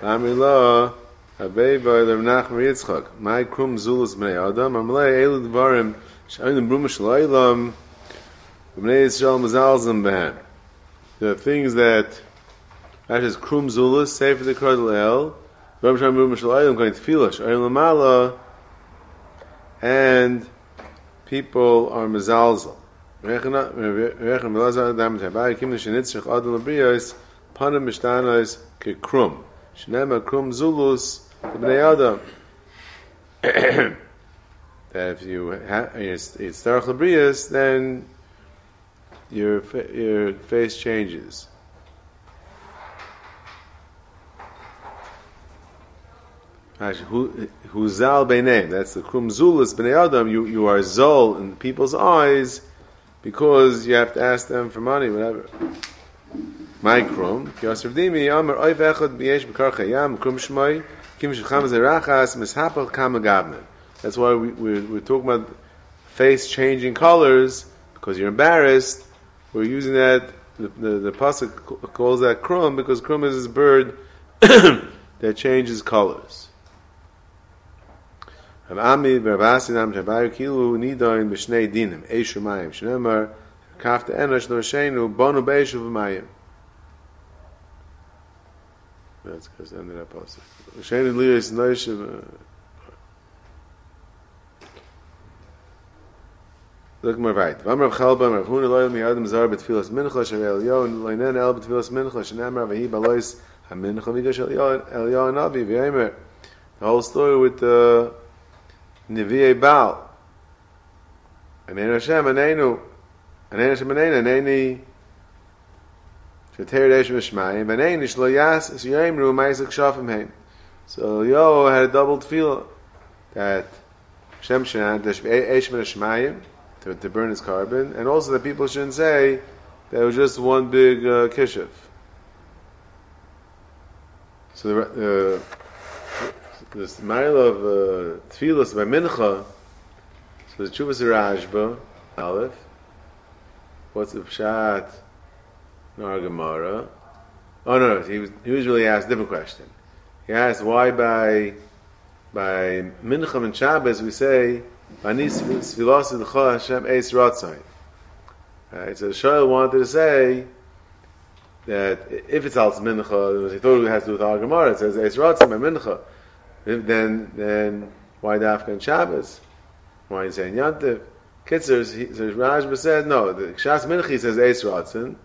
Amri Rabbe Rav Nachman Yitzchak. My krum zulus bnei Adam. Amalei elu dvarim. Shayin brum shalaylam. Bnei Yisrael mazalzim behem. The things that that is krum zulus, for the krodel el. Brum shayin brum shalaylam going to tefillah. Shayin lamala. And people are mazalzim. Rechem Melazar Adam Tabai Kim Shenitzrich Adel Abriyos Panim Mishtanois Kekrum Shnema Krum Zulus Adam that if you it's Labrius, then your your face changes. Huzal Beinei, that's the Krum Zulus Bnei Adam, you, you are Zol in people's eyes because you have to ask them for money, whatever. Yosef Dimi, Amar Oiv Echad B'yesh B'kar Chayam, Krum Shmoi, Kim Shecham Zerachas, Mishapach Kama Gavnen. That's why we, we're, we're talking about face changing colors, because you're embarrassed. We're using that, the, the, the Pasuk calls that Krum, because Krum is this bird that changes colors. Rav Ami B'Ravasi Nam Shabayu Kilu Nidoin B'Shnei Dinim Eishu Mayim Shnemar Kafta Enosh L'Rashenu Bonu B'Eishu V'Mayim That's because end of that passage. L'Rashenu Liyos Noish Look more right. V'Amar Chalba Rav Huna Loyal Miyadim Zar B'Tfilas Mincha Shav Elyo Loinen El B'Tfilas Mincha Shnemar V'Hi B'Lois HaMincha V'Gash Elyo Elyo Navi V'Yemer The whole story with the uh, Nevi'e Baal. Aneinu Hashem, Aneinu. Aneinu Hashem, Aneinu. Aneinu. So Yo had a double tefillah that Shem Shmayim to, to burn his carbon, and also that people shouldn't say that it was just one big uh, kishuf. So the uh, this mile of uh, tefillas by mincha. So the chuvas Rashba Aleph. What's the pshat? Nar Gemara. Oh no, he was he was really asked a different question. He asked why by by mincha and Shabbos we say Anis Sfilas Ilcha Hashem Eis Ratzai. Right, so the Shoel wanted to say that if it's Alts Mincha, he thought it has to do with Ar Gemara, it says Eis Ratzai by Mincha then then why the Afghan Shabbos? Why is saying Yantiv? Kitzur, so Rashba said no. The Shas Minchi says Eis Ratzin.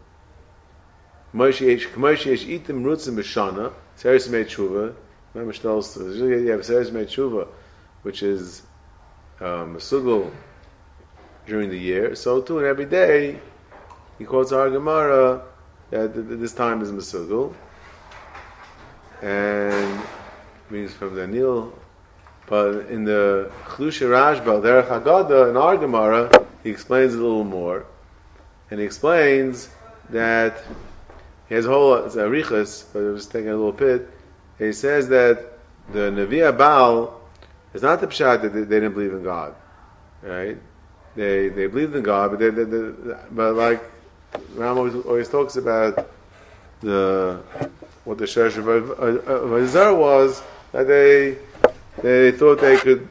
Moshe Yesh Itim Rutzim B'Shana. Seres Mei Tshuva. Remember Shtolz. You have Seres Mei Tshuva, which is um, during the year. So too, and every day he quotes our Gemara that this time is Masugul. And means from the Nil. But in the Chlusha Rashba, Derech Haggadah, in our Gemara, he explains a little more. And he explains that a whole, it's a Arichas, but I was taking a little bit. He says that the Nevi'ah Baal is not the Pshat that they, they, didn't believe in God. Right? They, they believed in God, but they, they, they but like Ram always, always talks about the what the Shesh of Azar was that they they thought they could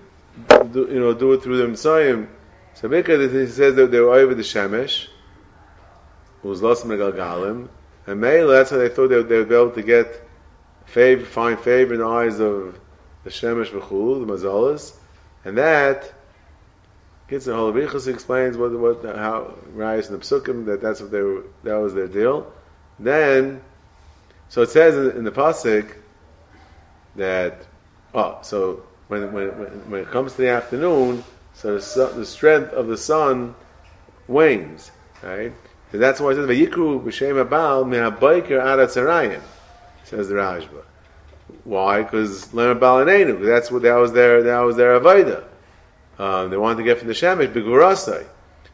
do, you know do it through the Messiah. So because he says that they were over the Shemesh, who was lost Megalgalim, and Mela, that's how they thought they would, they would be able to get favor, find favor in the eyes of the Shemesh V'chul, the Mazalas, and that whole Riches explains what what how Rayas and the Psukim that that's what they were, that was their deal. Then, so it says in, in the pasuk that oh, so when when when it comes to the afternoon, so the, sun, the strength of the sun wanes, right? So that's why it says vayikru b'shem abal mehabayker arat sarayim, says the Rashba. Why? Because learn balanenu. That's what that was their that was their avoda. Um, they wanted to get from the shemesh begurasai.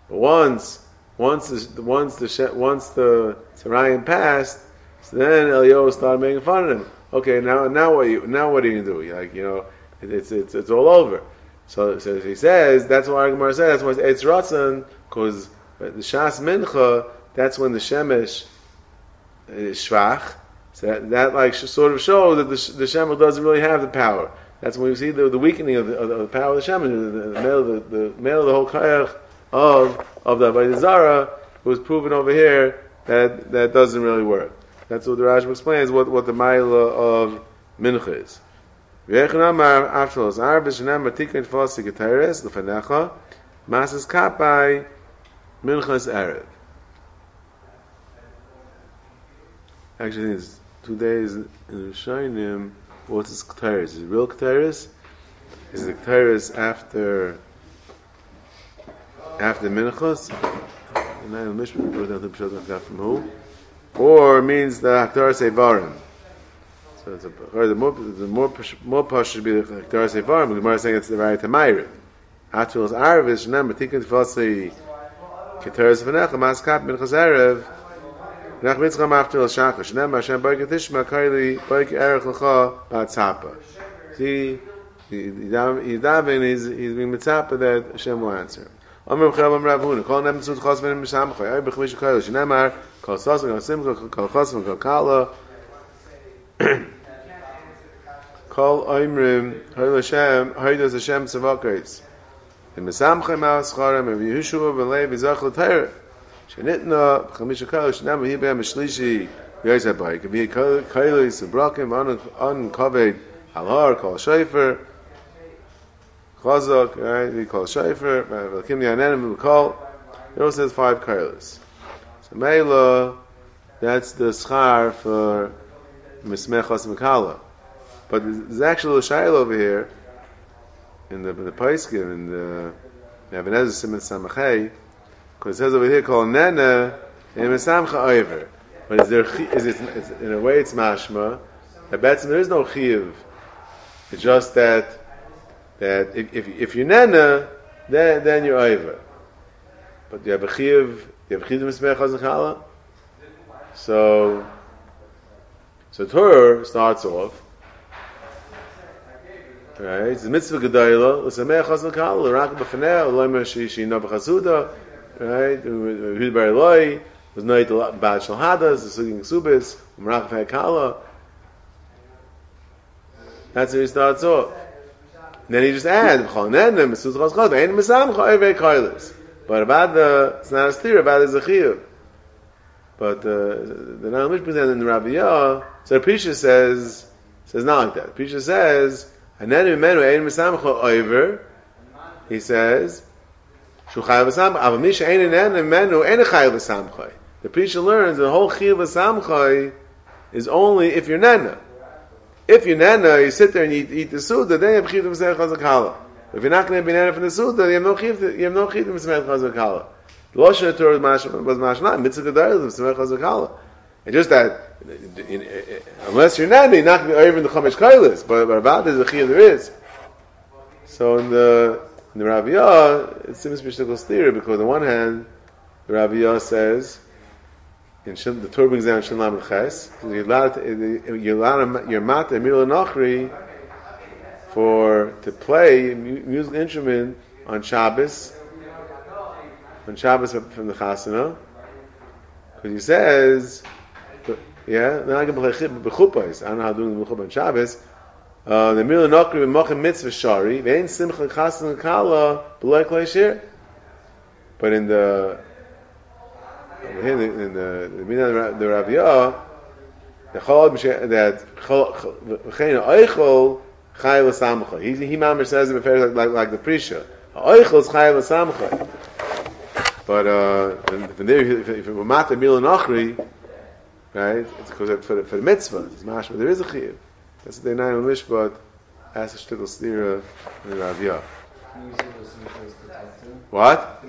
But once once the once the once the Sarayim passed, so then Eliyahu started making fun of him. Okay, now now what you now what are you gonna do? Like you know, it's it's it's all over. So, so he says that's why Gemara says that's why it's ratzon because the shas mincha that's when the shemesh is shvach. So that, that like sort of shows that the, the shemesh doesn't really have the power. That's when we see the, the weakening of the, of the power of the shemesh. The, the, male, the, the male, of the whole kayach of of the Avodah Zara was proven over here that that doesn't really work. That's what the Rashba explains what, what the Maila of Mincha is. Masas Kapai, Minchas Arab. Actually, it's two days in Rishonim. What's this Keteris? Is it real Keteris? Is it Keteris after after Minchas? And I Mishmah wrote down the Pshat got from who? Or means the Haktar Sevarim. So it's a, the more the more more posh should be the Haktar Sevarim. The Gemara is saying it's the right Tamayrim. Atul is Aravish. Remember, Tikkun Tfasi Keteris V'nech Maskap Minchas Erev. Nach mitzcham after el shachash. Nem Hashem boik tishma kaili boik erech lecha ba'tzapa. See, Yidavin is he's being mitzapa that Hashem will answer. Omer b'chel Omer Rav Huna. Kol nem tzut chos v'nim mishamcha. Ay b'chmish kaili. Shnemar kol sosim kol simcha kol chosim kol kala. Kol oimrim hoy Hashem hoy does Hashem the mesamcha ma scharim and yeshua ben lev izach l'tayr shenitna chamisha kol shnam hibe mishlishi yes abay can be kaili is broken on uncovered halar kol shafer chazak right we call shafer welcome the anem we call it also says five kailis so mela that's the schar for mismechas mekala but there's actually a shail over here in the in the Paiskim in the Nebuchadnezzar Simon Samachay. Because it says over here, called nena and mesamcha over. But is there is it in a way it's mashma that betzim there is no chiyuv. It's just that that if if, if you're nena, then then you're over. But you have a chiyuv. You have a chiyuv mismech. So so Torah starts off. Right, it's the mitzvah gedayla. L'samech chazakala. L'rak b'faneh. L'lemer shi shi no b'chasuda right? Hudbar Eloi was a lot bad shalhadas, the suging subis, umrach kala. That's how he starts off. And then he just adds, "V'chonenem mesuz chaschot, ein mesam choyve koilis." But about the it's not a steer about the zechiyuv. But uh, the Nahum present in the Rabbi so Pisha says says not like that. Pisha says, "Hanenu menu ein mesam choyver." He says, the preacher learns the whole chiyuv v'samchay is only if you're nana. If you're nana, you sit there and you eat the suda, then you have chiyuv v'samchay chazakala. If you're not going to be nana from the suda, you have no have no chiyuv v'samchay chazakala. The Lashon Torah was mashna, mitzvah gedayel v'samchay chazakala. And just that, unless you're nana, you're not going to be in the chamesh kailis. But, about this, the chiyuv there is. So in the in the Raviyah, it seems Bishtikal theory because on one hand, the Raviyah says, in the Torah brings down Shin Lam Ches, you're mat Emil Nachri for to play a musical instrument on Shabbos, on Shabbos from the Chasana, because he says, yeah, not going to play b'chuppahs. I don't know how to do the b'chuppah on Shabbos, uh, the Mila Nokri B'mochem Mitzvah Shari, Vein Simcha Chasan Kala B'loi Klei But in the in the in the the, the Raviyah, the Chol that V'chein Eichel Chay L'Samcha. He he Mamer says it like, like like the Prisha. Eichel is Chay L'Samcha. But uh, from there, were Mata Mila Nokri, right, it's because for the, for the mitzvah, it's mashma. There is a chiyuv. That's the name of Mishpat as a shtickle stira in the Raviyah. What?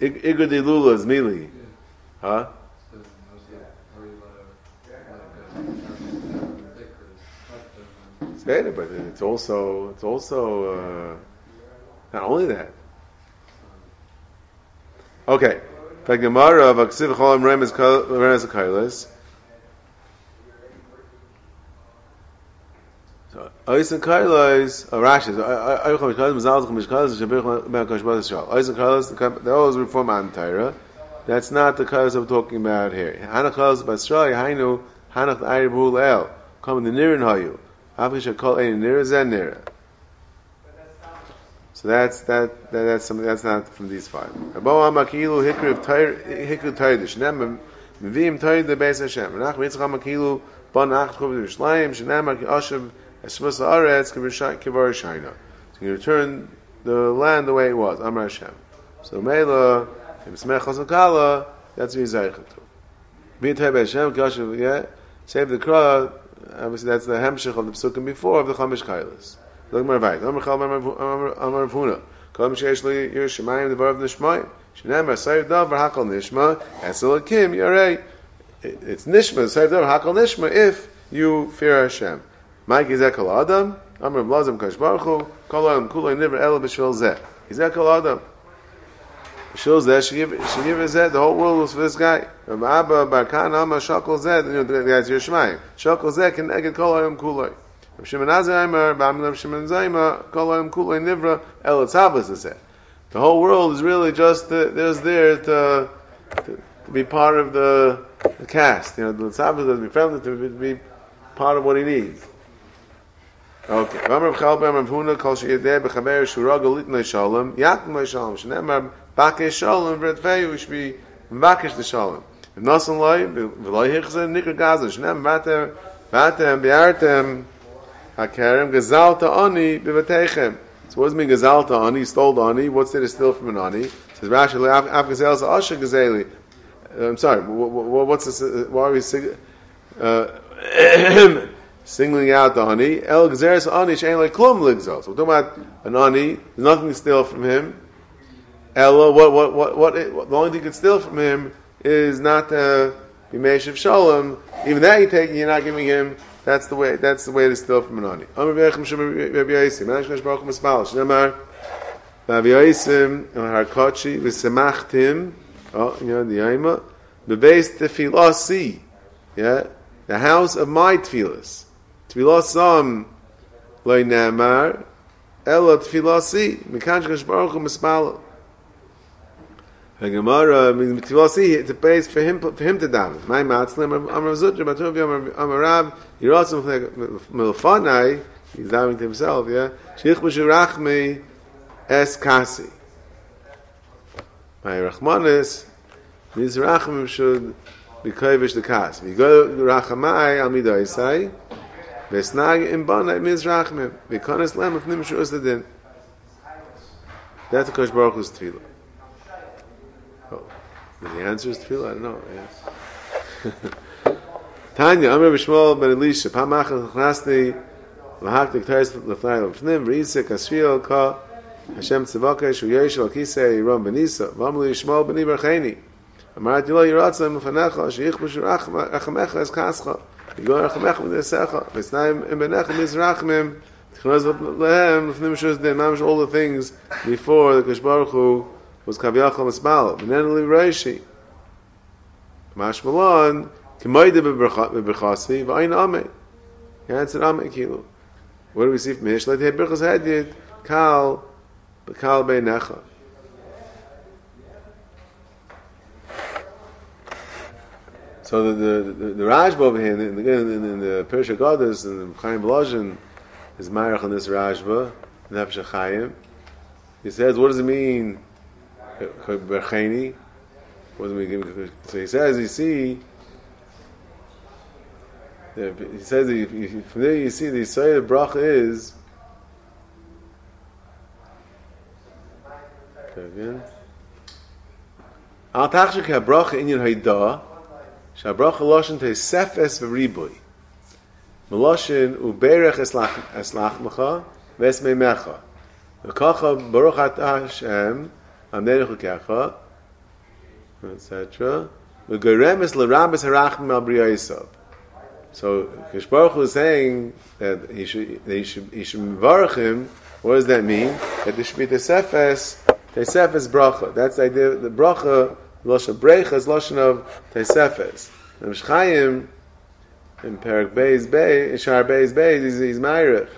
Igor de Lula is Mili. Huh? It's better, but it's also it's also uh, not only that. Okay, Gemara of Aksiv Cholam Remes Kailas. Ois and Kailas, Rashi. Ois and Kailas, Mazal Zechim Shabir Bas Yisrael. Ois and Kailas, they always reform Antira. That's not the Kailas I'm talking about here. Hanach Kailas Bas Yisrael, Hainu Hanach Ayir Bul El. Come in the Nirin Hayu. Afish Kol Ein Nira Zen Nira. So that's that, that that's something that's not from these five. Mivim the Beis Hashem. Nach Mitzcham Amakilu Bon Ach Chov Yerushalayim. Shenem Ashav Esmas Aretz. So you return the land the way it was. Amar Hashem. So Chazakala. That's Beis Hashem Kashav. Save the crowd. Obviously, that's the hemshich of the psukim before of the Chamish Kailas. Look more right. Amar Chal Amar Funa. Kol Mishesh Li Yer Shemayim the Bar of Nishmayim. Shenemar Sayir Davar Hakol Nishma Esel Kim Yarei. It's Nishma Sayir Davar Hakol Nishma if you fear Hashem. Mike Izek Kol Adam. Amar Blazim Kash Baruch Kol Adam Kulay Niver Ela B'Shvil Zeh. Izek Kol Adam. Shows that she she give Zeh. The whole world was for this guy. Abba Barkan Amar Shakol Zeh. You know the guy's Yer Shemayim. Shakol Zeh can eged Kol Adam Kulay. Rav Shimon Ba'amil Rav Shimon Zayma, Kol Hayom Kulei Nivra, El Etzavas is it. The whole world is really just, uh, there's there to, to, to, be part of the, the cast. You know, the Etzavas is to be friendly, to be, part of what he needs. Okay. Rav Huna, Kol Shurag Shalom, Shalom, Shalom, the Shalom. Loi, Nikr Gaza, Vatem, Vatem, Hakerem Gazalta Ani Bivatechem. So what does it mean Gazalta Ani? Stole Ani. What's there to steal from an Ani? Says Rashi Af Gazel Asha Gazeli. Uh, I'm sorry. What's this? Uh, why are we sing, uh, singling out the Ani? El Gazeres Ani Shein like Klum Ligzal. So we're talking about an Ani. There's nothing to steal from him. Ella, what, what, what, what, the only thing you can steal from him is not uh, the Bimeshiv Shalom. Even that you take, you're not giving him that's the way. That's the way to steal from an ani. Amar v'yechem shem Rabbi Yosim. Manash nesh baruch mispal. Shnemar Rabbi Yosim harkachi v'semachtim. Oh, you know the yoma. Bebeis tefilasi. Yeah, the house of my tefillas. Tefillasam loy nemar. Ela tefilasi. Mikansh nesh baruch mispal. The Gemara it's a place for him for him to daven. My matzlim, Amar Zutra, Batov Yom Amar Rav, Yirasim Milfanai, he's davening to himself, yeah. Shich B'Shirachmi Es Kasi. My Rachmanis, means Rachmim should be kovish the Kas. You go Rachamai Al Midaisai, Vesnag in Banai means Rachmim. V'konis Lem of Nimshu Usladin. That's the Kosh Baruch Hu's tefillah. The answer is tefillah. I don't know. Yes. Tanya, Amr B'Shmuel Ben Elisha, Pamach Nachnasni, Lahak Diktaris Lefnai Lefnim, V'Yisek Asriel Ka, Hashem Tzivaka, Shu Yesh Al Kisei, Yirom Ben Isa, V'Amli Yishmuel Ben Ibracheni, Amarat Yilo Yiratzah Mefanecha, Sheich B'Shur Achamecha Es Kascha, Yigor Achamecha V'Nesecha, V'Snaim Im Benecha Mizrachmim, Tchnaz Lehem, Lefnim Shuz Den, Mamish all the things before the Kosh Baruch Hu, was Kaviyachal Masmal, Benenli Reishi. Mashmalon, Kimoide Beberchasi, Vain Ame. He answered Ame. What do we see from Hish? Let the Birchas Hadid, Kal, Kal Beinecha. So the the the, the over here in the in, in, in the Persha Goddess and the Chaim Volozhin is Marach on this Rajba, Nefesh. He says, what does it mean? Bercheni. So he says, you see. He says from there you see the Yisrael bracha is. Al tachshik te sefes v'riboy meloshen uberech atah Hashem etc. So Kish Baruch Hu is saying that he should he should he should mevarach him. What does that mean? That there should be tesefes tesefes bracha. That's the idea. The bracha lashon brecha is lashon of tesefes. And Mishchayim in Perak Beis in Shar Beis Beis he's, he's Meirich.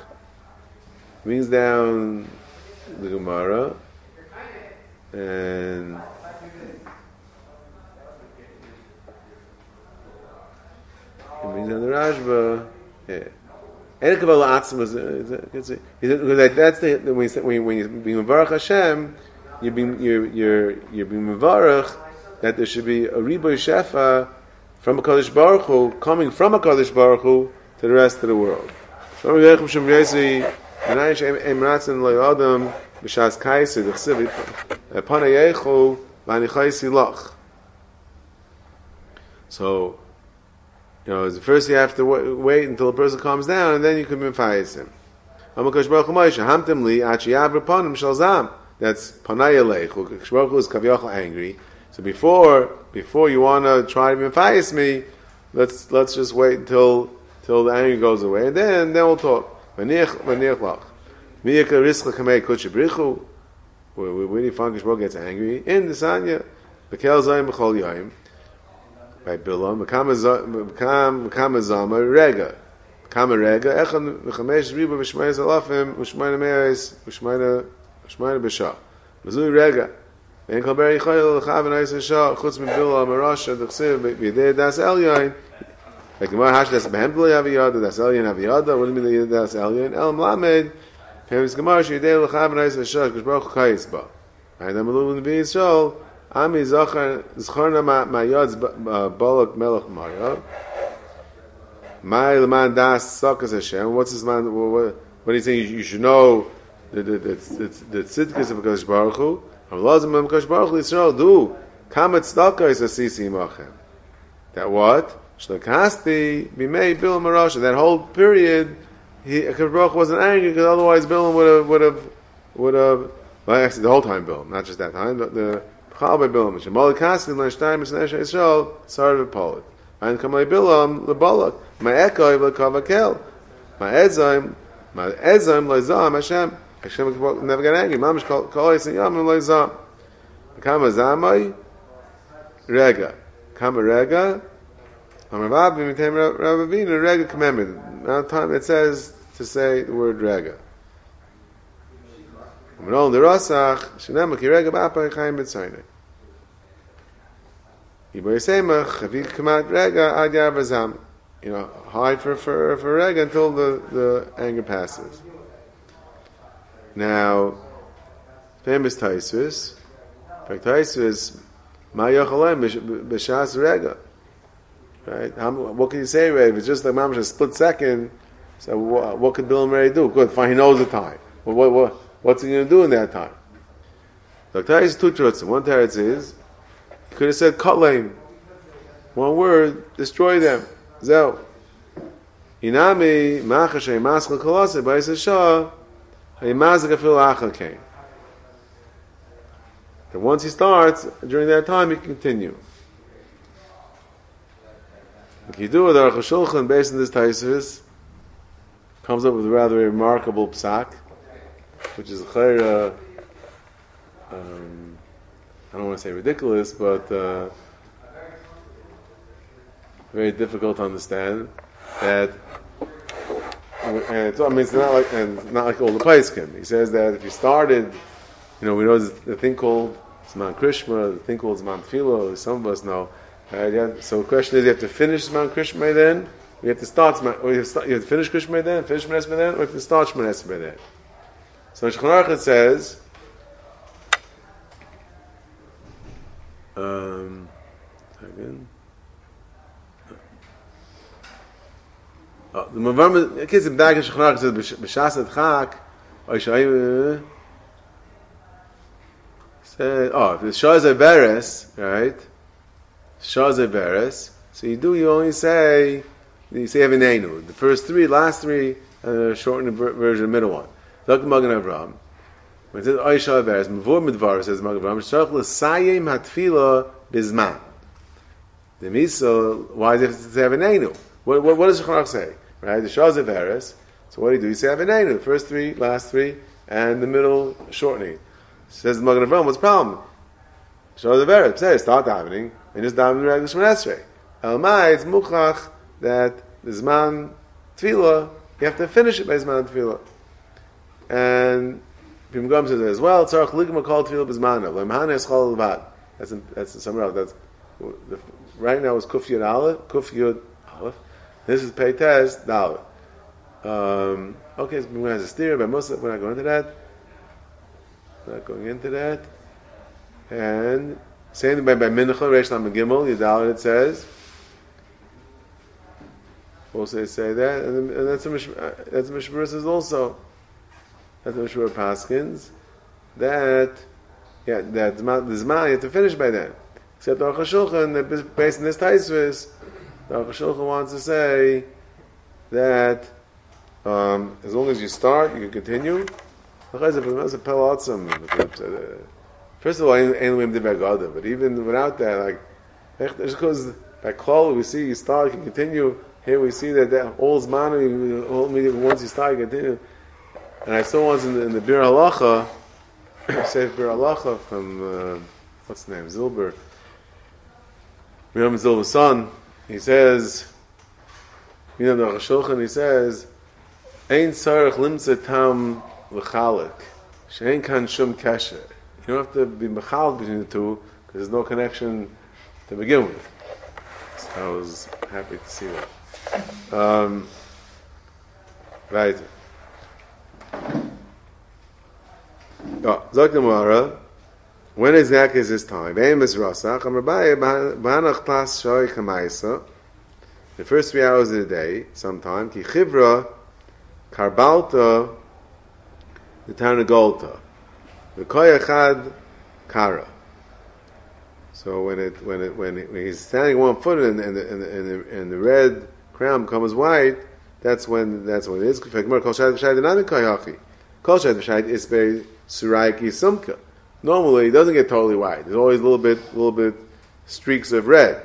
Brings down the Gemara and um, it brings down the Rashba. Yeah. And Kabbalah because that's the when you when, when you being Mavarach Hashem, you're being you're you're you're being Mavarach that there should be a Riboy Shefa from a Kaddish Baruch Hu coming from a Kaddish Baruch Hu to the rest of the world. B'shas kaisi uh, loch. So, you know, first you have to wait until the person calms down, and then you can mifayis him. Hamakosh Baruch li shalzam. That's panayelech. Kosh is kaviyachal angry. So before before you want to try to mifayis me, let's let's just wait until till the anger goes away, and then then we'll talk. Miyaka rischa kamei kutche brichu. Where where do you find Baruch gets angry? In the Sanya. Bekel zayim b'chol yayim. By Bilam. Mekam zama rega. Mekam rega. Echan v'chamesh riba v'shmayis alafim v'shmayna me'ais v'shmayna v'shmayna b'shah. Mezui rega. ואין כל בר יכול לך ונעש השעה, חוץ מבילו מראש, דחסיב, בידי דס אליין, הגמר הש דס בהמבלי אביודה, דס אליין אביודה, what do you mean דס אליין? אל מלמד, Parents Gemara Shidei L'chav Nais Hashem Kishbaruch Chayis Ba. I'm a little in the Yisrael. Ami Zachar Zcharna Ma'yadz uh, Balak Melech Maya. My Leman Das Sakas Hashem. What's his man? What, what he's saying? You, you should know the the the the the tzidkas of Kadosh Baruch Hu. Amlazim of Kadosh Baruch Hu Yisrael do Kama tzedakah is a sisi machem. That what? Shlakasti b'mei bil marasha. That whole period he Baruch wasn't angry because otherwise Bill would have would have would have. Well, actually, the whole time Bill, not just that time. The, the Chal by Bill, Shemal Kasi L'Shtayim Misnesh Yisrael started Polit. And Kamalei Bilam LeBalak My LeKavakel My Edzaim LeZam Hashem Hashem never got angry. Mamish kol ois and yam lo zam. Kama zamai rega. Kama rega. Ravavina rega commandment. Now time it says to say the word rega. You know, hide for, for, for rega until the, the anger passes. Now, famous Taisvis, in fact, Taisvis, Ma Yochalayim B'Shas Rega. Right? What can you say, Ray? It's just like Mamash a split second, so what, what could Bill and Mary do? Good, fine, he knows the time. Well, what, what, what's he going to do in that time? The Taisvis two truths. One teretz is, he could have said, Kalaim. One word, destroy them. Zel. Inami, Machashay, Maskal Kolase, Baisa Shah, And once he starts, during that time, he can continue. What you do with Aruch HaShulchan, based on this Taisus, comes up with a rather remarkable psak, which is a um, I don't want to say ridiculous, but uh, very difficult to understand, that and it's, I mean, it's not like and not like all the Paiskim. He says that if you started, you know, we know the thing called Zman Krishma, the thing called Zman Philo. Some of us know. Uh, so the question is, you have to finish Zman Krishma then, you have to start or you have to, start, you have to finish Krishma then, finish Shmones then, or you have to start Shmones then. So Shulchan says. Um, again. the mavam kids im dag shkhnach zed beshas et chak oy shay say oh the shaz a beres right shaz a beres so you do you only say you say have the first three last three uh, shortened version of middle one dr magen abraham when it says oy shay beres mavor midvar says magen abraham shach le sayim hatfila bizman the miso why does it have What, what, what does Shulchan Aruch say? Right? The Shaz of So what do you do? You say Avinenu, the first three, last three, and the middle shortening. Says the Magen Avraham, what's the problem? Shaz of Eres. Say, start davening, and just daven regular Shemon Esrei. Elmai, it's muchach that the Zman Tefillah, you have to finish it by Zman Tefillah. And Pim Gam says as well, Tzarech Ligma Kol Tefillah B'Zmana, Lemhana Eschol Levad. That's, in, that's somewhere else. That's, the, right now is Kuf Yud Aleph, Kuf Yud Aleph. This is Peites Dalet. Um, okay, so we has a steer, but most of we're not going into that. Not going into that. And saying by by Mincha Reish Lam Gimel Yudal it says. Also say that, and, and that's a Mish, uh, that's a Mishmur says also. That's a Mishmur Paskins that yeah that the Zman you have to finish by then. Except Aruch HaShulchan, based on this Taisvis, the HaShulchan wants to say that um, as long as you start, you can continue. First of all, ain't we bagada, but even without that, like just because by call we see you start, can continue. Here we see that, that all zman, all once you start, you continue. And I saw once in the, in the Bir Halacha, Seif Bir Halacha from uh, what's the name, Zilber, Miriam Zilber's son. He says, you know, the Shulchan, he says, Ein sarach limtza tam l'chalik. Shein kan shum kesher. You don't have to be mechalik between the two because there's no connection to begin with. So I was happy to see that. Um, right. Oh, Zok. When exactly is this time? Is Rasach. Pas Shoy. The first three hours of the day, sometime. Ki Chivra Karbalta, the town of Golta. The Koyachad Kara. So when it when it when, it, when he's standing one foot and, and, the, and, the, and, the, and the red crown becomes white, that's when that's when it is. Normally, it doesn't get totally white. There's always a little bit, little bit streaks of red.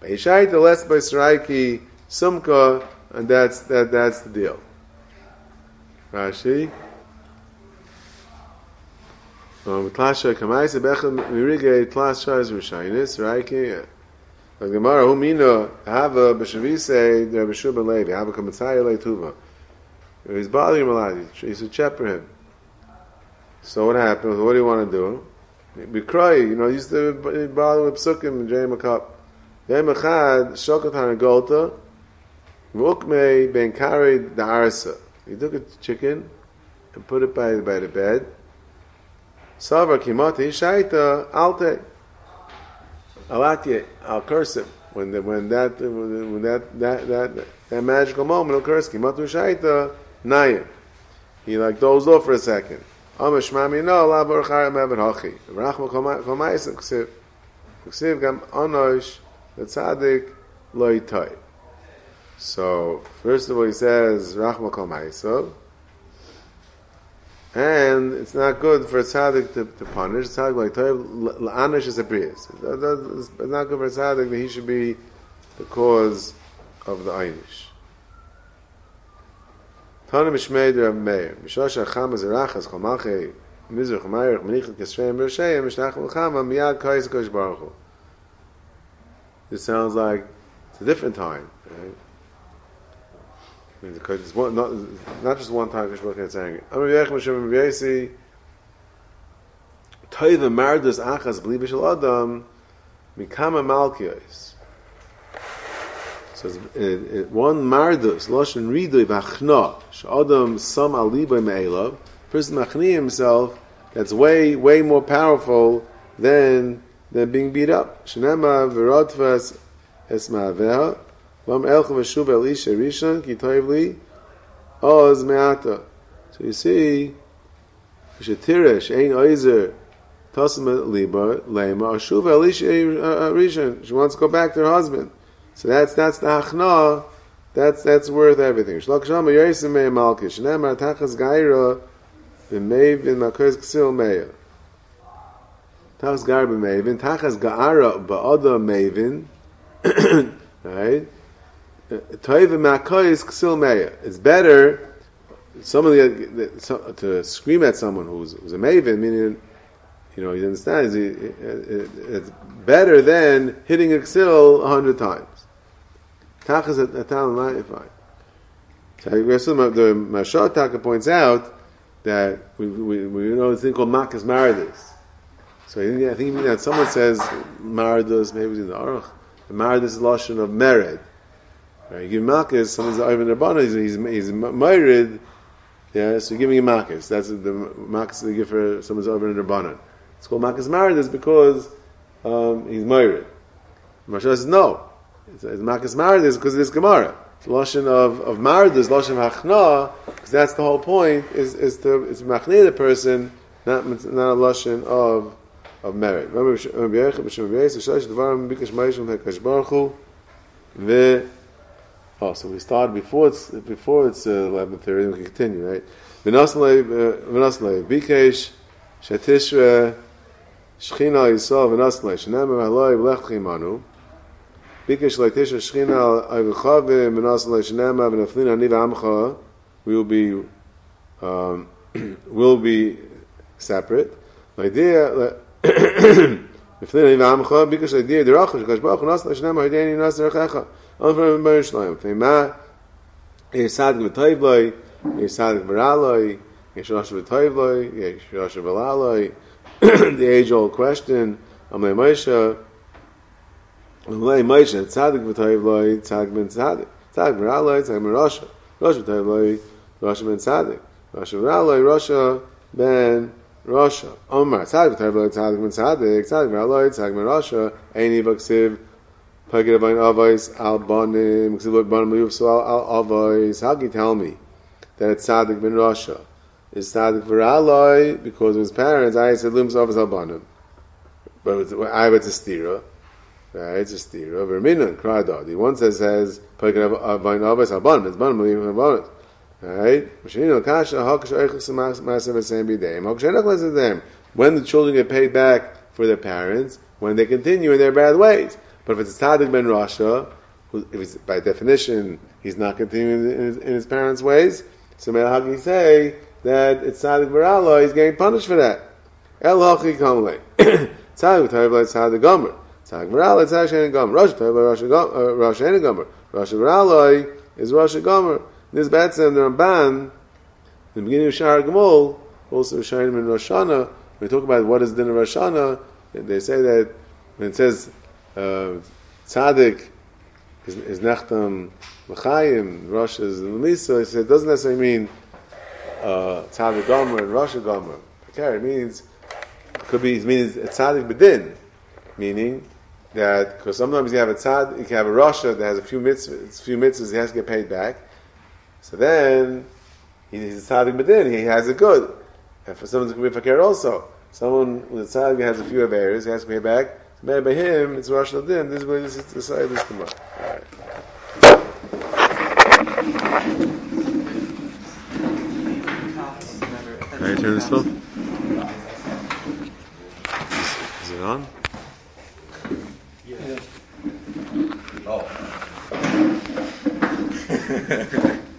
By Yishayt, the less by surayki sumka, and that's that that's the deal. Rashi. Um, klasha kamaisa bechem mirige klasha is rishainis raiki. The Gemara who mina hava b'shavise the Rabbi Shua Levi hava kamatzaya leituva. He's bothering him a lot. He should shepherd him. So what happens? What do you want to do? We cry. You know, he used to bother with psukim and jay makap. Yom echad shokatan golta. Vukmei ben carried the arsa. He took a chicken and put it by, by the bed. Savar kimati shaita alte. Alatye, curse him. When, the, when that when that, that, that, that magical moment occurs, kimatu shaita nayim. He like dozed off for a second. Amashmami no labor chayim evet hachi. Rachma chomayis ksiv. Ksiv gam anosh the tzaddik loy. So, first of all, he says, Rachma Kol Ma'isov. And it's not good for a tzaddik to, to punish. Tzaddik like La'anish is a. It's not good for a tzaddik that he should be the cause of the Einish. Tana Mishmei Meir. Mishnach Kais Kosh Baruch. This sounds like it's a different time. Right? Because it's one, not, not just one time Kishbuk gets angry. Amar Yech Mashem Yesi Toiva Mardas Achas B'li B'Shel Adam Mikama Malkios. So it, it, one Mardas Loshen Ridui V'Achna Sh'Adam Sam Aliboy Me'elav person machni himself that's way way more powerful than than being beat up. Shnema V'Rodvas Esma'aveha So you see, shetirish ein oizer tosma liba lema eshuv elisha rishon. She wants to go back to her husband. So that's that's the hachna. That's that's worth everything. Shlok shama yoisim mei malkish. Nemar tachas gaira b'meiv in makos ksil meya. Tachas gaira b'meivin. Tachas gaara ba'ada meivin. Right? Toiv Makois Ksil Meya. It's better someone the, so, to scream at someone who's, who's a maven, meaning, you know, he understands. He, it, it's better than hitting a ksil a hundred times. Tachas at Tal Ma'ifai. So the Mashal Taka points out that we, we, we know this thing called Makas Maradis. So I think, I think that someone says Maradis, maybe it's in the Aruch. Maradis is Lashon of Mered. Right? You give Makas, someone's Ivan Rabbana, he's, he's, he's Mered, yeah, so giving him Makas. That's the Makas they give for someone's over Ivan Rabbanan. It's called Makas Maradis because um, he's Mered. Mashal says no. It's, it's Makas Maradis because of this Gemara. Lashon of of Maradis, Lashon Hachna, because that's the whole point. Is is to is machne the person, not not a Lashon of of merit. Remember, Rabbi Rabbi Ma'ishim Hekadosh Baruch Hu, ve. Oh, so we started before it's before it's uh, eleven uh, thirty. We can continue, right? V'naslei bikesh uh, shchina yisal bikesh shchina ani v'amcha will be um, will be separate. Ani v'amcha bikesh derachos over Yerushalayim. Fema, Yisadik v'toivloi, Yisadik v'raloi, Yishrash v'toivloi, Yishrash v'laloi, the age-old question, Amei Moshe, Amei Moshe, Tzadik v'toivloi, Tzadik ben Tzadik, Tzadik v'raloi, Tzadik ben v'rasha, Rasha v'toivloi, Rasha ben Tzadik, Rasha v'raloi, Rasha ben Rasha, Omar, Tzadik v'toivloi, Tzadik ben Tzadik, Tzadik v'raloi, Tzadik ben Rasha, Eini v'ksiv, pagid avayin avais, al banim, ksiv loik banim liyuf, so al avais. How can you tell me that it's tzadik min Rasha? Is tzadik v'aloi, because of his parents, I said lums avais al banim. But I have a stira. Right, it's a stira. Verminan, kradadi. One says, says, pagid avayin avais al banim, it's banim liyuf al banim. Right? When the children get paid back for their parents, when they continue in their bad ways. But if it's a tzaddik ben Rasha, if he's, by definition he's not continuing in his, in his parents' ways, so can you say that it's tzaddik ben he's getting punished for that? El hachi kamle. Tzaddik v'tayv tzaddik gomer. Tzaddik v'raloi tzaddik shein gomer. Rasha v'tayv Rasha shein gomer. Rasha v'raloi is Rasha gomer. This Batsan, the Ramban, the beginning of Shahar Gmol, also Shahim in Roshana, when we talk about what is din of Roshana, they say that when it says uh, tzaddik is, is nechtam l'chayim, Rosh is l'misa, it doesn't necessarily mean uh, tzaddik gomer and Rosh gomer. Okay, it means it could be it means a tzaddik bedin, meaning that because sometimes you have a tzad, you can have a Rasha that has a few mitzvahs, few mitzvahs he has to get paid back. So then he's a tzaddik bedin. He has a good. And for someone to be fakir also, someone with a tzaddik has a few errors, he has to pay back. So maybe by him, it's Rosh Din. This is where this is the side of this Gemara. All right. Can I turn this off? Is, is it on? Yeah. Oh.